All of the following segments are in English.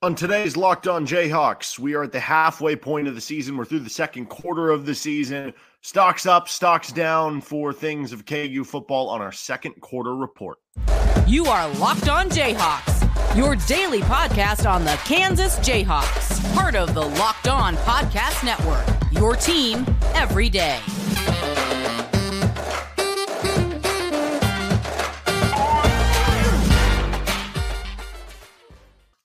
On today's Locked On Jayhawks, we are at the halfway point of the season. We're through the second quarter of the season. Stocks up, stocks down for things of KU football on our second quarter report. You are Locked On Jayhawks, your daily podcast on the Kansas Jayhawks, part of the Locked On Podcast Network, your team every day.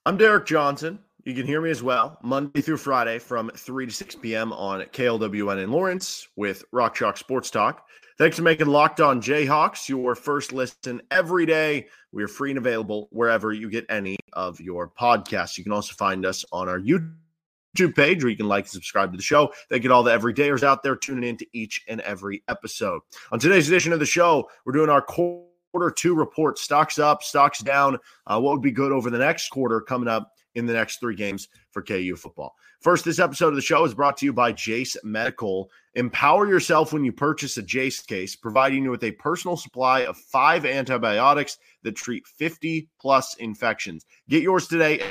I'm Derek Johnson. You can hear me as well Monday through Friday from 3 to 6 p.m. on KLWN in Lawrence with Rock Chalk Sports Talk. Thanks for making Locked On Jayhawks your first listen every day. We are free and available wherever you get any of your podcasts. You can also find us on our YouTube page where you can like and subscribe to the show. Thank you to all the everydayers out there tuning in to each and every episode. On today's edition of the show, we're doing our core quarter two report stocks up, stocks down. Uh, what would be good over the next quarter coming up in the next three games for KU football? First, this episode of the show is brought to you by Jase Medical. Empower yourself when you purchase a Jase case, providing you with a personal supply of five antibiotics that treat 50 plus infections. Get yours today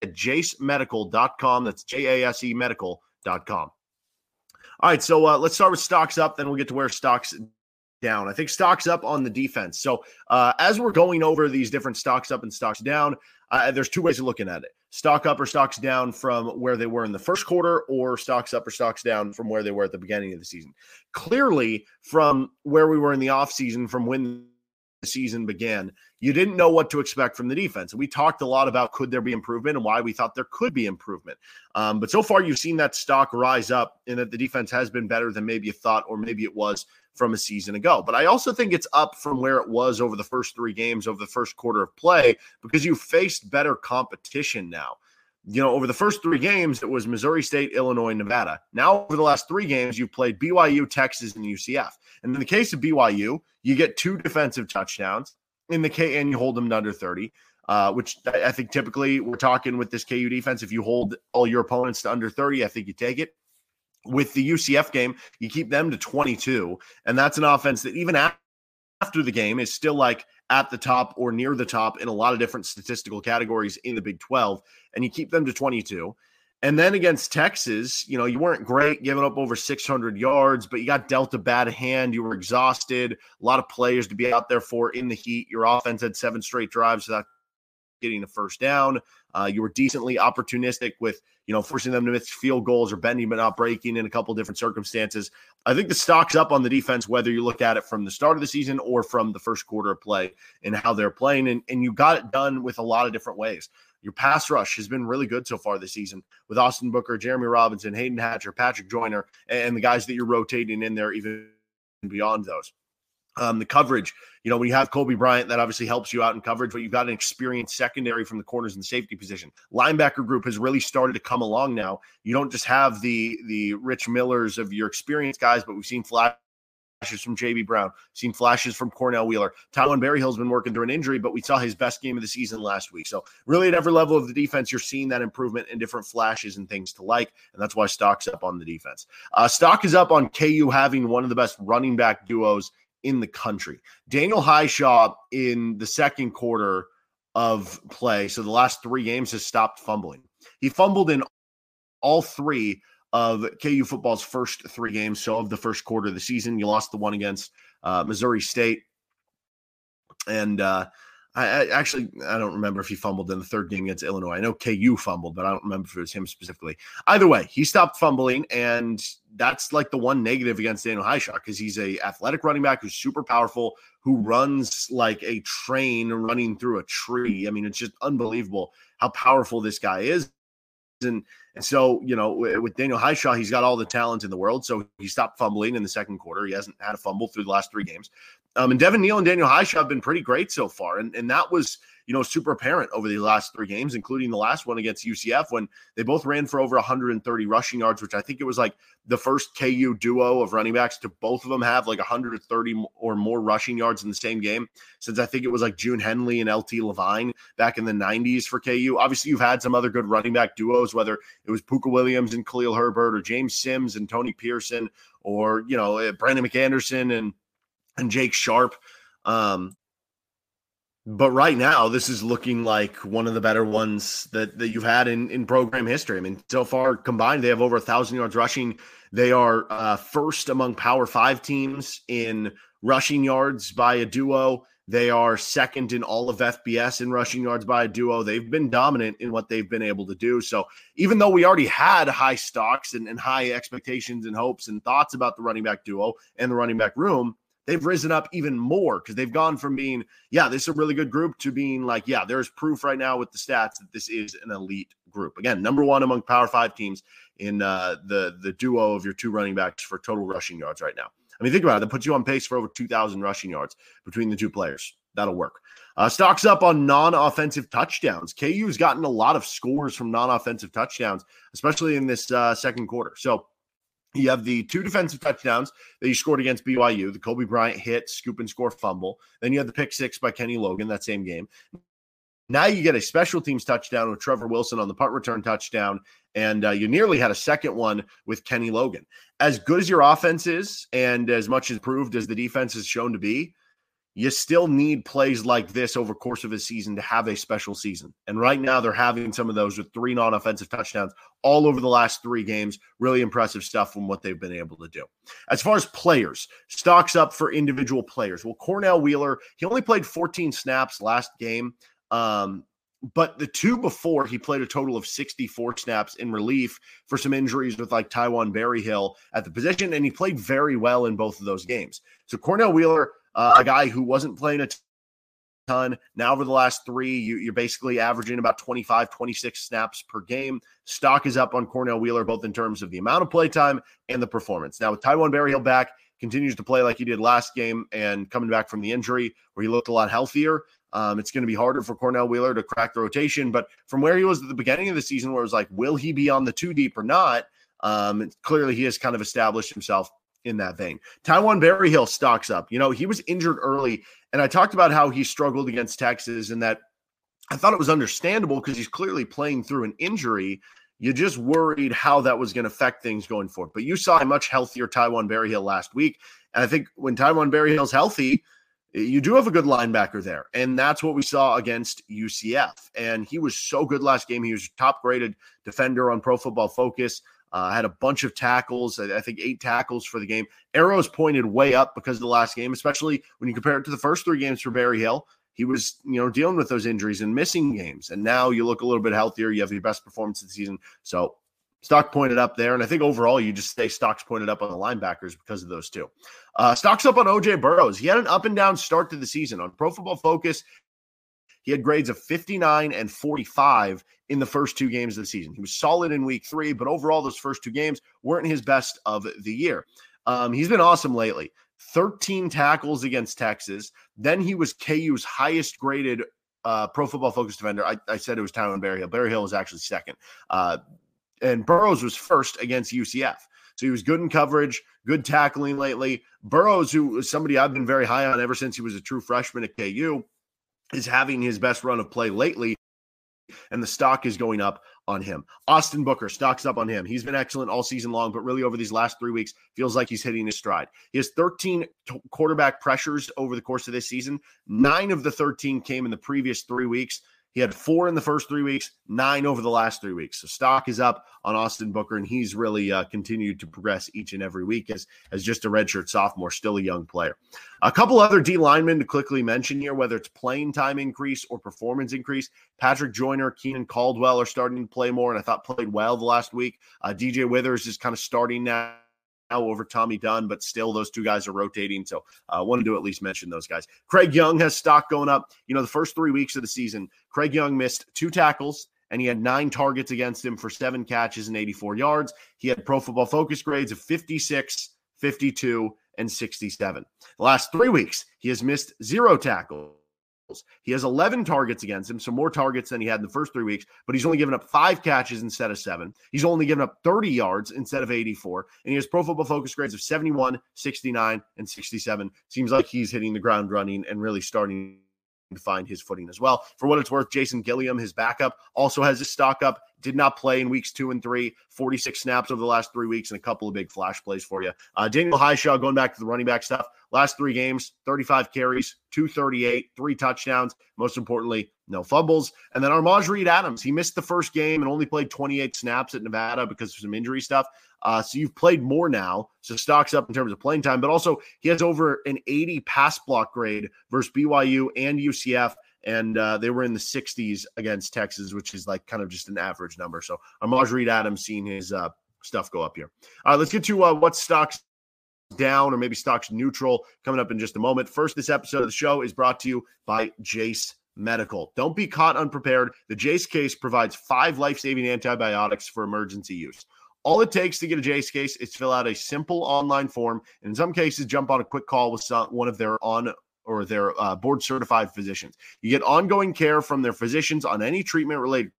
at jasemedical.com. That's J A S E medical.com. All right, so uh, let's start with stocks up, then we'll get to where stocks down. I think stocks up on the defense. So uh, as we're going over these different stocks up and stocks down, uh, there's two ways of looking at it: stock up or stocks down from where they were in the first quarter, or stocks up or stocks down from where they were at the beginning of the season. Clearly, from where we were in the offseason, from when the season began, you didn't know what to expect from the defense. We talked a lot about could there be improvement and why we thought there could be improvement. Um, but so far, you've seen that stock rise up and that the defense has been better than maybe you thought, or maybe it was from a season ago. But I also think it's up from where it was over the first three games, over the first quarter of play, because you faced better competition now. You know, over the first three games, it was Missouri State, Illinois, Nevada. Now, over the last three games, you've played BYU, Texas, and UCF. And in the case of BYU, you get two defensive touchdowns. In the K, and you hold them to under 30. Uh, which I think typically we're talking with this KU defense. If you hold all your opponents to under 30, I think you take it with the UCF game, you keep them to 22. And that's an offense that even after the game is still like at the top or near the top in a lot of different statistical categories in the Big 12. And you keep them to 22. And then against Texas, you know, you weren't great giving up over 600 yards, but you got dealt a bad hand. You were exhausted. A lot of players to be out there for in the heat. Your offense had seven straight drives without getting the first down. Uh, you were decently opportunistic with, you know, forcing them to miss field goals or bending but not breaking in a couple different circumstances. I think the stock's up on the defense, whether you look at it from the start of the season or from the first quarter of play and how they're playing. And, and you got it done with a lot of different ways. Your pass rush has been really good so far this season with Austin Booker, Jeremy Robinson, Hayden Hatcher, Patrick Joyner, and the guys that you're rotating in there, even beyond those. Um, the coverage, you know, when you have Cobee Bryant, that obviously helps you out in coverage, but you've got an experienced secondary from the corners and safety position. Linebacker group has really started to come along now. You don't just have the the Rich Millers of your experienced guys, but we've seen flashes from JB Brown, seen flashes from Cornell Wheeler. Taiwan Berryhill's been working through an injury, but we saw his best game of the season last week. So really at every level of the defense, you're seeing that improvement in different flashes and things to like. And that's why stock's up on the defense. Uh, stock is up on KU having one of the best running back duos in the country. Daniel Hishaw in the second quarter of play, so the last three games, has stopped fumbling. He fumbled in all three of KU football's first three games. So, of the first quarter of the season, you lost the one against uh, Missouri State. And uh, I, I, actually I don't remember if he fumbled in the third game against Illinois. I know KU fumbled, but I don't remember if it was him specifically. Either way, he stopped fumbling, and that's like the one negative against Daniel Hishaw because he's a athletic running back who's super powerful, who runs like a train running through a tree. I mean, it's just unbelievable how powerful this guy is. And and so, you know, with Daniel Hishaw, he's got all the talent in the world. So he stopped fumbling in the second quarter. He hasn't had a fumble through the last three games. Um, and Devin Neal and Daniel Hishaw have been pretty great so far. And, and that was, you know, super apparent over the last three games, including the last one against UCF when they both ran for over 130 rushing yards, which I think it was like the first KU duo of running backs to both of them have like 130 or more rushing yards in the same game since I think it was like June Henley and LT Levine back in the 90s for KU. Obviously, you've had some other good running back duos, whether it was Pooka Williams and Khalil Herbert or James Sims and Tony Pierson or, you know, Brandon McAnderson and and Jake Sharp. Um, But right now, this is looking like one of the better ones that, that you've had in, in program history. I mean, so far combined, they have over a thousand yards rushing. They are uh, first among Power Five teams in rushing yards by a duo. They are second in all of FBS in rushing yards by a duo. They've been dominant in what they've been able to do. So even though we already had high stocks and, and high expectations and hopes and thoughts about the running back duo and the running back room, they've risen up even more because they've gone from being, yeah, this is a really good group to being like, yeah, there's proof right now with the stats that this is an elite group. Again, number one among Power Five teams in uh, the the duo of your two running backs for total rushing yards right now. I mean, think about it. That puts you on pace for over 2,000 rushing yards between the two players. That'll work. Uh, stocks up on non offensive touchdowns. KU's gotten a lot of scores from non offensive touchdowns, especially in this uh, second quarter. So you have the two defensive touchdowns that you scored against BYU, the Cobee Bryant hit, scoop and score fumble. Then you had the pick six by Kenny Logan that same game. Now you get a special teams touchdown with Trevor Wilson on the punt return touchdown, and uh, you nearly had a second one with Kenny Logan. As good as your offense is, and as much improved as the defense has shown to be, you still need plays like this over course of a season to have a special season. And right now they're having some of those with three non-offensive touchdowns all over the last three games. Really impressive stuff from what they've been able to do. As far as players, stocks up for individual players. Well, Cornell Wheeler, he only played 14 snaps last game. Um, but the two before, he played a total of 64 snaps in relief for some injuries with like Taiwan Berryhill at the position, and he played very well in both of those games. So Cornell Wheeler, uh, a guy who wasn't playing a ton, now over the last three, you, are basically averaging about 25, 26 snaps per game. Stock is up on Cornell Wheeler, both in terms of the amount of play time and the performance. Now with Taiwan Berryhill back, continues to play like he did last game and coming back from the injury where he looked a lot healthier. Um, it's going to be harder for Cornell Wheeler to crack the rotation. But from where he was at the beginning of the season, where it was like, will he be on the two deep or not? Um, clearly, he has kind of established himself in that vein. Taiwan Berryhill stocks up. You know, he was injured early, and I talked about how he struggled against Texas and that I thought it was understandable because he's clearly playing through an injury. You just worried how that was going to affect things going forward. But you saw a much healthier Taiwan Berryhill last week. And I think when Taiwan Berryhill's healthy, you do have a good linebacker there. And that's what we saw against UCF. And he was so good last game. He was top graded defender on Pro Football Focus. Uh, had a bunch of tackles, I think eight tackles for the game. Arrows pointed way up because of the last game, especially when you compare it to the first three games for Berryhill. He was, you know, dealing with those injuries and missing games. And now you look a little bit healthier. You have your best performance of the season. So Stock pointed up there. And I think overall, you just stay stocks pointed up on the linebackers because of those two. Uh, stocks up on OJ Burroughs. He had an up and down start to the season. On Pro Football Focus, he had grades of 59 and 45 in the first two games of the season. He was solid in week three, but overall, those first two games weren't his best of the year. Um, he's been awesome lately. 13 tackles against Texas. Then he was KU's highest graded uh, Pro Football Focus defender. I, I said it was Taiwan Berryhill. Berryhill was actually second. Uh, and Burroughs was first against UCF. So he was good in coverage, good tackling lately. Burroughs, who is somebody I've been very high on ever since he was a true freshman at KU, is having his best run of play lately. And the stock is going up on him. Austin Booker, stocks up on him. He's been excellent all season long, but really over these last three weeks, feels like he's hitting his stride. He has 13 t- quarterback pressures over the course of this season. Nine of the 13 came in the previous three weeks. He had four in the first three weeks, nine over the last three weeks. So stock is up on Austin Booker, and he's really uh, continued to progress each and every week as, as just a redshirt sophomore, still a young player. A couple other D linemen to quickly mention here, whether it's playing time increase or performance increase. Patrick Joyner, Keenan Caldwell are starting to play more, and I thought played well the last week. Uh, DJ Withers is kind of starting now now over Tommy Dunn, but still those two guys are rotating. So I uh, wanted to at least mention those guys. Craig Young has stock going up. You know, the first three weeks of the season, Craig Young missed two tackles and he had nine targets against him for seven catches and 84 yards. He had pro football focus grades of 56, 52, and 67. The last three weeks, he has missed zero tackles he has 11 targets against him, so more targets than he had in the first three weeks, but he's only given up five catches instead of seven. He's only given up 30 yards instead of 84. And he has pro football focus grades of 71, 69, and 67. Seems like he's hitting the ground running and really starting to find his footing as well. For what it's worth, Jason Gilliam, his backup, also has his stock up. Did not play in weeks two and three, 46 snaps over the last three weeks, and a couple of big flash plays for you. Uh, Daniel Hishaw, going back to the running back stuff, last three games, 35 carries, 238, three touchdowns. Most importantly, no fumbles. And then Armaj Reed Adams, he missed the first game and only played 28 snaps at Nevada because of some injury stuff. Uh, so you've played more now. So stocks up in terms of playing time, but also he has over an 80 pass block grade versus BYU and UCF. And uh, they were in the 60s against Texas, which is like kind of just an average number. So Armaj Reed Adams seeing his uh, stuff go up here. All right, let's get to uh, what stocks down or maybe stocks neutral coming up in just a moment. First, this episode of the show is brought to you by Jase Medical. Don't be caught unprepared. The Jase case provides five life saving antibiotics for emergency use. All it takes to get a Jase case is fill out a simple online form, and in some cases, jump on a quick call with some, one of their on or their uh, board certified physicians. You get ongoing care from their physicians on any treatment related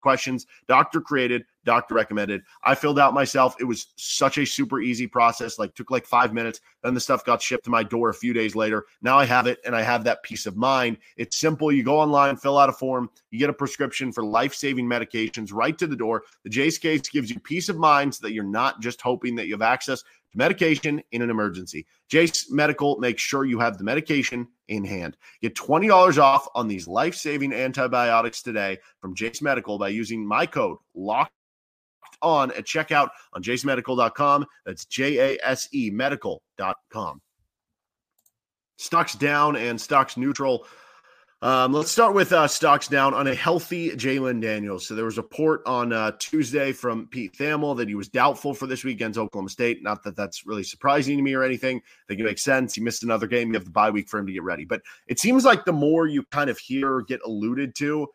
questions, doctor created, doctor recommended. I filled out myself. It was such a super easy process, like took like 5 minutes. Then the stuff got shipped to my door a few days later. Now I have it and I have that peace of mind. It's simple. You go online, fill out a form, you get a prescription for life-saving medications right to the door. The Jase case gives you peace of mind so that you're not just hoping that you have access medication in an emergency. Jase Medical makes sure you have the medication in hand. Get $20 off on these life saving antibiotics today from Jase Medical by using my code LOCKED on at checkout on jasemedical.com. That's J A S E medical.com. Stocks down and stocks neutral um, let's start with uh, stocks down on a healthy Jalon Daniels. So there was a report on uh, Tuesday from Pete Thamel that he was doubtful for this week against Oklahoma State. Not that that's really surprising to me or anything. I think it makes sense. He missed another game. You have the bye week for him to get ready. But it seems like the more you kind of hear get alluded to,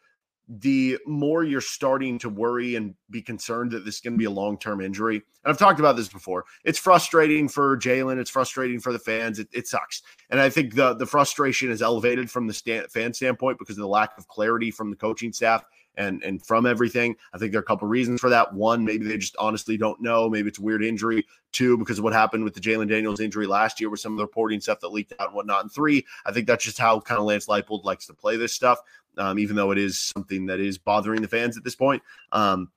the more you're starting to worry and be concerned that this is going to be a long term injury. And I've talked about this before. It's frustrating for Jalon. It's frustrating for the fans. It, it, sucks. And I think the the frustration is elevated from the stand, fan standpoint because of the lack of clarity from the coaching staff and and from everything. I think there are a couple reasons for that. One, maybe they just honestly don't know. Maybe it's a weird injury. Two, because of what happened with the Jalon Daniels injury last year with some of the reporting stuff that leaked out and whatnot. And three, I think that's just how kind of Lance Leipold likes to play this stuff um, even though it is something that is bothering the fans at this point. Um,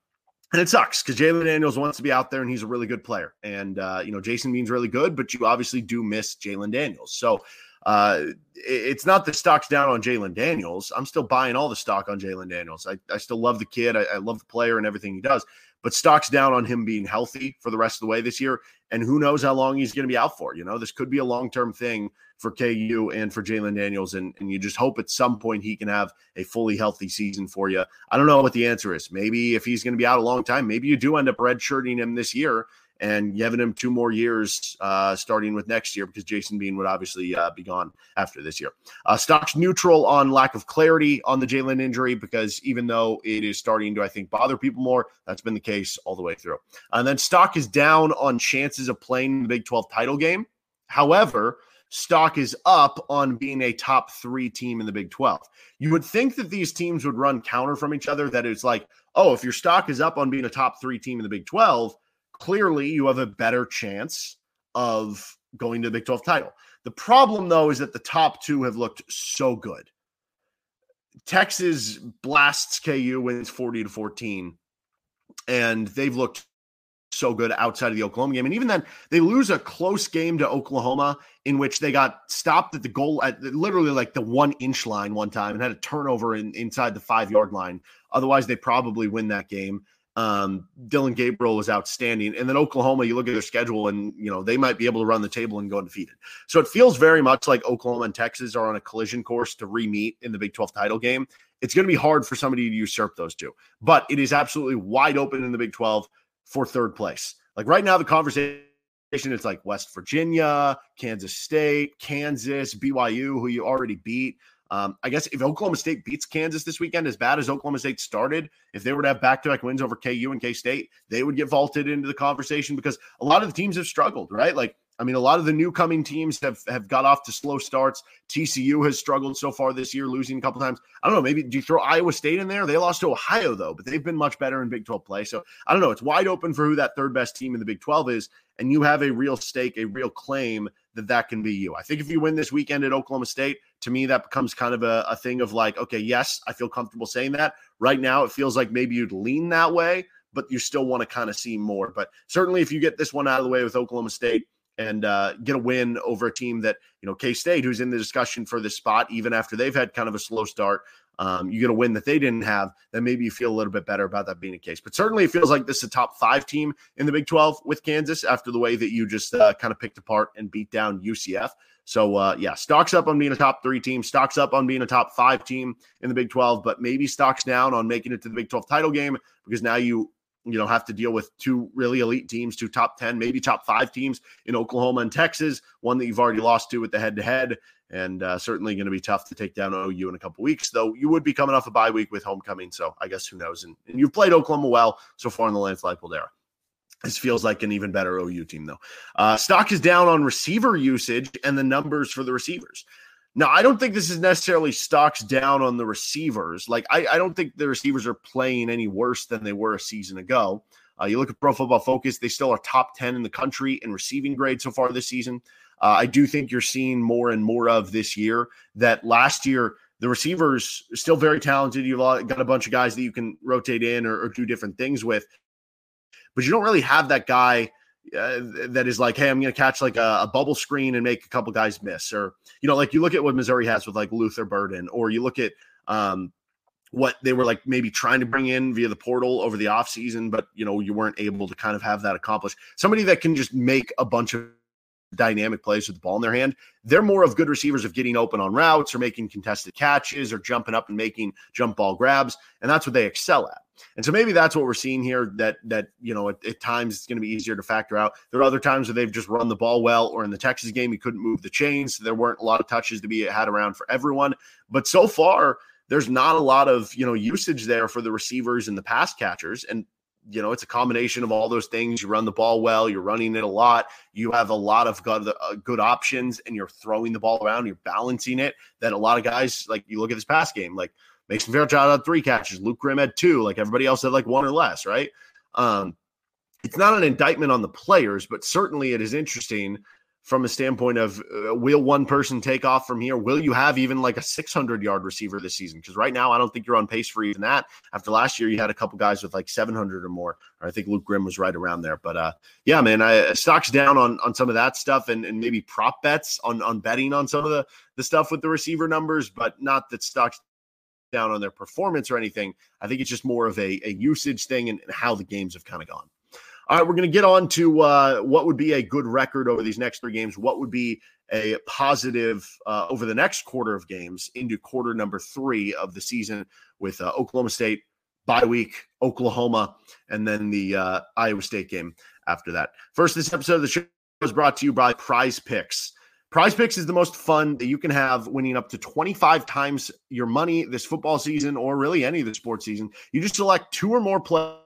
and it sucks because Jalon Daniels wants to be out there and he's a really good player. And, uh, you know, Jason Bean's really good, but you obviously do miss Jalon Daniels. So uh, it's not the stock's down on Jalon Daniels. I'm still buying all the stock on Jalon Daniels. I, I still love the kid. I, I love the player and everything he does but stock's down on him being healthy for the rest of the way this year. And who knows how long he's going to be out for. You know, this could be a long term thing for KU and for Jalon Daniels. And, and you just hope at some point he can have a fully healthy season for you. I don't know what the answer is. Maybe if he's going to be out a long time, maybe you do end up redshirting him this year and giving him two more years uh, starting with next year because Jason Bean would obviously uh, be gone after this year. Uh, stocks neutral on lack of clarity on the Jalon injury because even though it is starting to, I think, bother people more, that's been the case all the way through. And then stock is down on chances of playing the Big 12 title game. However, stock is up on being a top three team in the Big 12. You would think that these teams would run counter from each other, that it's like, oh, if your stock is up on being a top three team in the Big 12, clearly you have a better chance of going to the Big 12 title. The problem, though, is that the top two have looked so good. Texas blasts KU, wins 40 to 14, and they've looked so good outside of the Oklahoma game. And even then, they lose a close game to Oklahoma in which they got stopped at the goal at literally like the one inch line one time and had a turnover in, inside the five yard line. Otherwise, they probably win that game. Um, Dillon Gabriel was outstanding. And then Oklahoma, you look at their schedule and, you know, they might be able to run the table and go undefeated. So it feels very much like Oklahoma and Texas are on a collision course to re meet in the Big 12 title game. It's going to be hard for somebody to usurp those two, but it is absolutely wide open in the Big 12 for third place. Like right now, the conversation it's like West Virginia, Kansas State, Kansas, BYU, who you already beat. Um, I guess if Oklahoma State beats Kansas this weekend, as bad as Oklahoma State started, if they were to have back to back wins over KU and K State, they would get vaulted into the conversation because a lot of the teams have struggled, right? Like, I mean, a lot of the new coming teams have, have got off to slow starts. TCU has struggled so far this year, losing a couple times. I don't know. Maybe do you throw Iowa State in there? They lost to Ohio, though, but they've been much better in Big 12 play. So I don't know. It's wide open for who that third best team in the Big 12 is. And you have a real stake, a real claim that that can be you. I think if you win this weekend at Oklahoma State, to me, that becomes kind of a, a thing of like, okay, yes, I feel comfortable saying that. Right now, it feels like maybe you'd lean that way, but you still want to kind of see more. But certainly, if you get this one out of the way with Oklahoma State, and uh, get a win over a team that you know K State, who's in the discussion for this spot, even after they've had kind of a slow start. Um, you get a win that they didn't have, then maybe you feel a little bit better about that being the case. But certainly, it feels like this is a top five team in the Big 12 with Kansas after the way that you just uh, kind of picked apart and beat down UCF. So, uh, yeah, stocks up on being a top three team, stocks up on being a top five team in the Big 12, but maybe stocks down on making it to the Big 12 title game because now you you know have to deal with two really elite teams two top 10 maybe top five teams in oklahoma and texas one that you've already lost to with the head to head and uh, certainly going to be tough to take down ou in a couple weeks though you would be coming off a bye week with homecoming so i guess who knows and, and you've played oklahoma well so far in the lance leipold era this feels like an even better OU team, though. Uh, stock is down on receiver usage and the numbers for the receivers. Now, I don't think this is necessarily stocks down on the receivers. Like, I, I don't think the receivers are playing any worse than they were a season ago. Uh, you look at Pro Football Focus, they still are top 10 in the country in receiving grade so far this season. Uh, I do think you're seeing more and more of this year that last year, the receivers still very talented. You've got a bunch of guys that you can rotate in or, or do different things with, but you don't really have that guy uh, that is like, hey, I'm going to catch like a, a, bubble screen and make a couple guys miss, or you know, like you look at what Missouri has with like Luther Burden, or you look at um, what they were like maybe trying to bring in via the portal over the offseason, but you know, you weren't able to kind of have that accomplished. Somebody that can just make a bunch of dynamic plays with the ball in their hand. They're more of good receivers of getting open on routes or making contested catches or jumping up and making jump ball grabs, and that's what they excel at. And so maybe that's what we're seeing here. That that you know at, at times it's going to be easier to factor out. There are other times where they've just run the ball well, or in the Texas game, he couldn't move the chains. So there weren't a lot of touches to be had around for everyone. But so far, there's not a lot of you know usage there for the receivers and the pass catchers. And you know, it's a combination of all those things. You run the ball well, you're running it a lot, you have a lot of good, uh, good options, and you're throwing the ball around, you're balancing it. That a lot of guys, like you look at this pass game, like Mason Fairchild had three catches, Luke Grimm had two, like everybody else had like one or less, right? Um, it's not an indictment on the players, but certainly it is interesting from a standpoint of uh, will one person take off from here? Will you have even like a 600 yard receiver this season? Because right now, I don't think you're on pace for even that. After last year, you had a couple guys with like 700 or more. Or I think Luke Grimm was right around there. But uh, yeah, man, I, stocks down on on some of that stuff and, and maybe prop bets on on betting on some of the the stuff with the receiver numbers, but not that stocks down on their performance or anything. I think it's just more of a, a usage thing and, and how the games have kind of gone. All right, we're going to get on to uh, what would be a good record over these next three games. What would be a positive uh, over the next quarter of games into quarter number three of the season with uh, Oklahoma State bye week, Oklahoma, and then the uh, Iowa State game after that. First, this episode of the show is brought to you by Prize Picks. Prize Picks is the most fun that you can have winning up to 25 times your money this football season or really any of the sports season. You just select two or more players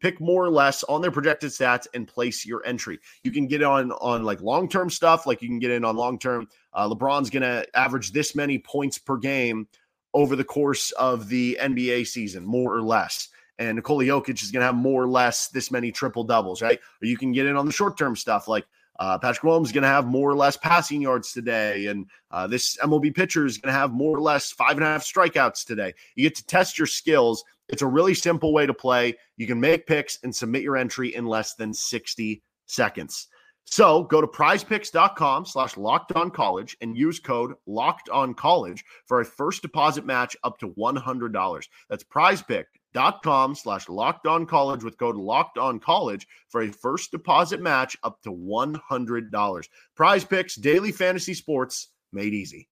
pick more or less on their projected stats and place your entry. You can get on on like long term stuff, like you can get in on long term. Uh, LeBron's to average this many points per game over the course of the NBA season, more or less. And Nikola Jokic is going to have more or less this many triple doubles, right? Or you can get in on the short term stuff like uh, Patrick Mahomes is going to have more or less passing yards today, and uh, this MLB pitcher is going to have more or less five and a half strikeouts today. You get to test your skills it's a really simple way to play. You can make picks and submit your entry in less than 60 seconds. So go to prizepicks.com slash locked on college and use code locked on college for a first deposit match up to $100. That's prizepicks.com slash locked on college with code locked on college for a first deposit match up to $100. Prize picks, daily fantasy sports made easy.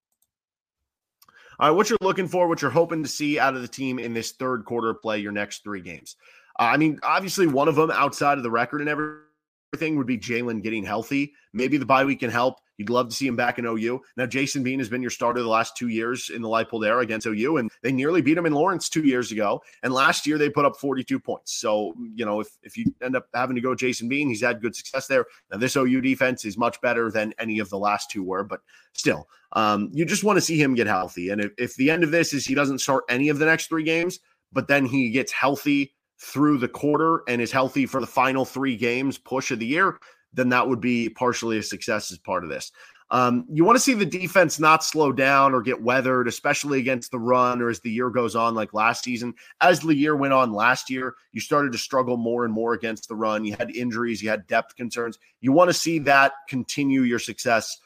All right, what you're looking for, what you're hoping to see out of the team in this third quarter play, your next three games. Uh, I mean, obviously, one of them outside of the record and everything would be Jalon getting healthy. Maybe the bye week can help. You'd love to see him back in OU. Now, Jason Bean has been your starter the last two years in the Leipold era against OU, and they nearly beat him in Lawrence two years ago. And last year they put up 42 points. So, you know, if, if you end up having to go Jason Bean, he's had good success there. Now, this OU defense is much better than any of the last two were, but still, um, you just want to see him get healthy. And if, if the end of this is he doesn't start any of the next three games, but then he gets healthy through the quarter and is healthy for the final three games push of the year, then that would be partially a success as part of this. Um, you want to see the defense not slow down or get weathered, especially against the run or as the year goes on, like last season. As the year went on last year, you started to struggle more and more against the run. You had injuries, you had depth concerns. You want to see that continue your success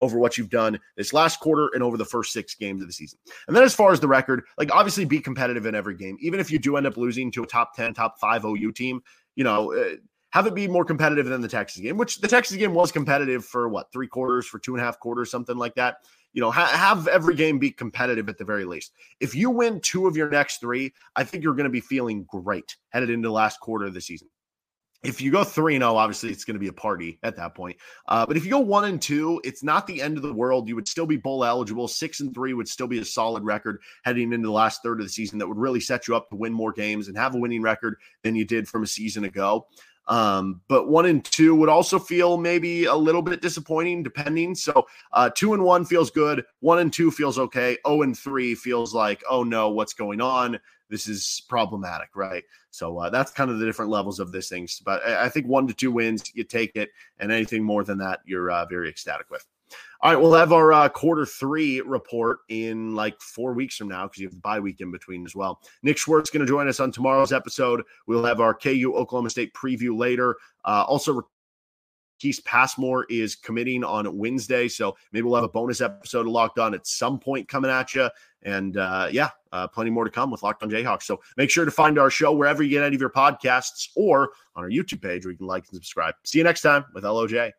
over what you've done this last quarter and over the first six games of the season. And then as far as the record, like obviously be competitive in every game. Even if you do end up losing to a top 10, top 5 OU team, you know, uh, have it be more competitive than the Texas game, which the Texas game was competitive for what, three quarters, for two and a half quarters, something like that. You know, ha- have every game be competitive at the very least. If you win two of your next three, I think you're going to be feeling great headed into the last quarter of the season if you go 3 and 0, obviously it's going to be a party at that point. Uh, but if you go 1 and 2, it's not the end of the world. You would still be bowl eligible. 6 and 3 would still be a solid record heading into the last third of the season that would really set you up to win more games and have a winning record than you did from a season ago. Um, but one and two would also feel maybe a little bit disappointing, depending. So uh, two and one feels good. One and two feels okay. Oh and three feels like, oh no, what's going on? This is problematic, right? So uh, that's kind of the different levels of this things. But I, I, think one to two wins, you take it, and anything more than that, you're uh, very ecstatic with. All right, we'll have our uh, quarter three report in like four weeks from now because you have the bye week in between as well. Nick Schwartz going to join us on tomorrow's episode. We'll have our KU Oklahoma State preview later. Uh, also, Keith Passmore is committing on Wednesday, so maybe we'll have a bonus episode of Locked On at some point coming at you. And uh, yeah, uh, plenty more to come with Locked On Jayhawks. So make sure to find our show wherever you get any of your podcasts or on our YouTube page where you can like and subscribe. See you next time with LOJ.